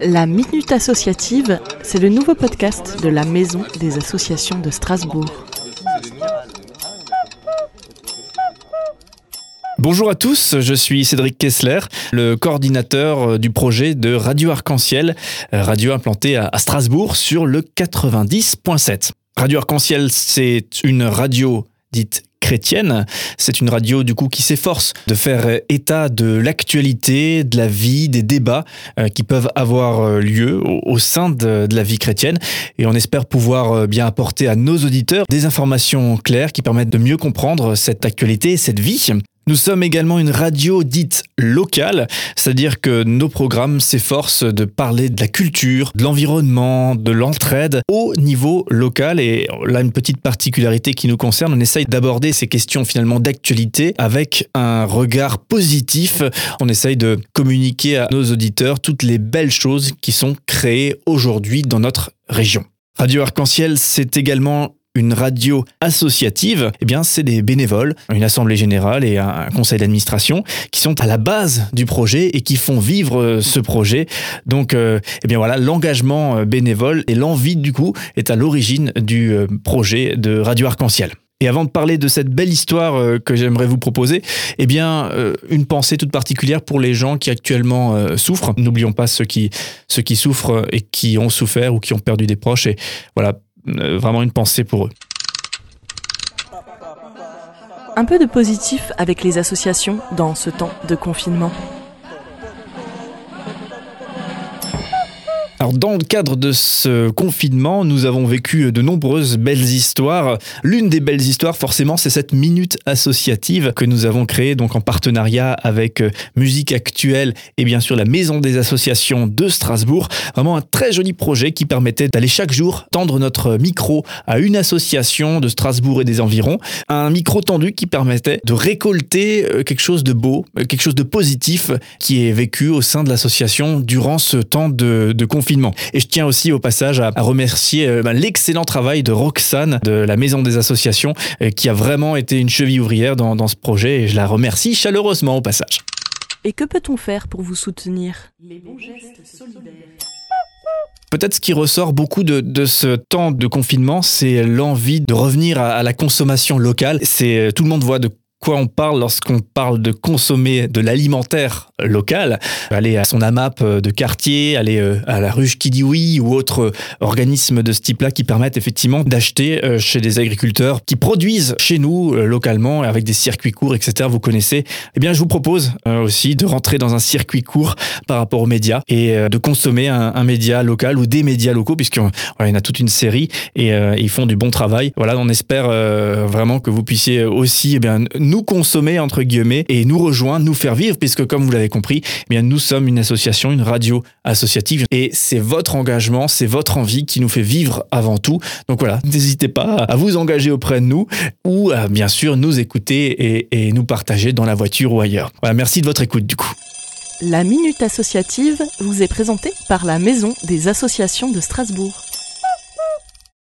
La Minute Associative, c'est le nouveau podcast de la Maison des Associations de Strasbourg. Bonjour à tous, je suis Cédric Kessler, le coordinateur du projet de Radio Arc-en-Ciel, radio implantée à Strasbourg sur le 90.7. Radio Arc-en-Ciel, c'est une radio dite C'est une radio du coup qui s'efforce de faire état de l'actualité, de la vie, des débats euh, qui peuvent avoir euh, lieu au, sein de, la vie chrétienne. Et on espère pouvoir euh, bien apporter à nos auditeurs des informations claires qui permettent de mieux comprendre cette actualité, cette vie. Nous sommes également une radio dite locale, c'est-à-dire que nos programmes s'efforcent de parler de la culture, de l'environnement, de l'entraide au niveau local. Et là, une petite particularité qui nous concerne, on essaye d'aborder ces questions finalement d'actualité avec un regard positif. On essaye de communiquer à nos auditeurs toutes les belles choses qui sont créées aujourd'hui dans notre région. Radio Arc-en-Ciel, c'est également une radio associative, eh bien, c'est des bénévoles, une assemblée générale et un conseil d'administration qui sont à la base du projet et qui font vivre euh, ce projet. Donc, euh, eh bien voilà, l'engagement euh, bénévole et l'envie du coup est à l'origine du projet de Radio Arc-en-Ciel. Et avant de parler de cette belle histoire que j'aimerais vous proposer, eh bien, une pensée toute particulière pour les gens qui actuellement souffrent. N'oublions pas ceux qui, ceux qui souffrent et qui ont souffert ou qui ont perdu des proches. Et voilà, vraiment une pensée pour eux. Un peu de positif avec les associations dans ce temps de confinement. Alors dans le cadre de ce confinement, nous avons vécu de nombreuses belles histoires. L'une des belles histoires, forcément, c'est cette minute associative que nous avons créée donc en partenariat avec euh, Musique Actuelle et bien sûr la Maison des Associations de Strasbourg. Vraiment un très joli projet qui permettait d'aller chaque jour tendre notre micro à une association de Strasbourg et des environs. Un micro tendu qui permettait de récolter euh, quelque chose de beau, euh, quelque chose de positif qui est vécu au sein de l'association durant ce temps de, de confinement et je tiens aussi au passage à, remercier euh, bah, l'excellent travail de Roxane de la Maison des Associations euh, qui a vraiment été une cheville ouvrière dans, ce projet et je la remercie chaleureusement au passage. Et que peut-on faire pour vous soutenir? Les bons gestes solidaires. Peut-être ce qui ressort beaucoup de, ce temps de confinement, c'est l'envie de revenir à, à la consommation locale. C'est euh, tout le monde voit de quoi on parle lorsqu'on parle de consommer de l'alimentaire local, aller à son AMAP de quartier, aller euh, à la ruche qui dit oui ou autre organisme de ce type-là qui permettent effectivement d'acheter euh, chez des agriculteurs qui produisent chez nous euh, localement avec des circuits courts, etc. Vous connaissez. Eh bien, je vous propose aussi de rentrer dans un circuit court par rapport aux médias et de consommer un, média local ou des médias locaux puisqu'il y en a toute une série et ils font du bon travail. Voilà, on espère vraiment que vous puissiez aussi eh bien, nous consommer entre guillemets et nous rejoindre, nous faire vivre puisque comme vous l'avez compris, eh nous sommes une association, une radio associative et c'est votre engagement, c'est votre envie qui nous fait vivre avant tout. Donc voilà, n'hésitez pas à vous engager auprès de nous ou bien sûr nous écouter et nous partager dans la voiture ou ailleurs. Voilà, merci de votre écoute du coup. La Minute Associative vous est présentée par la Maison des Associations de Strasbourg.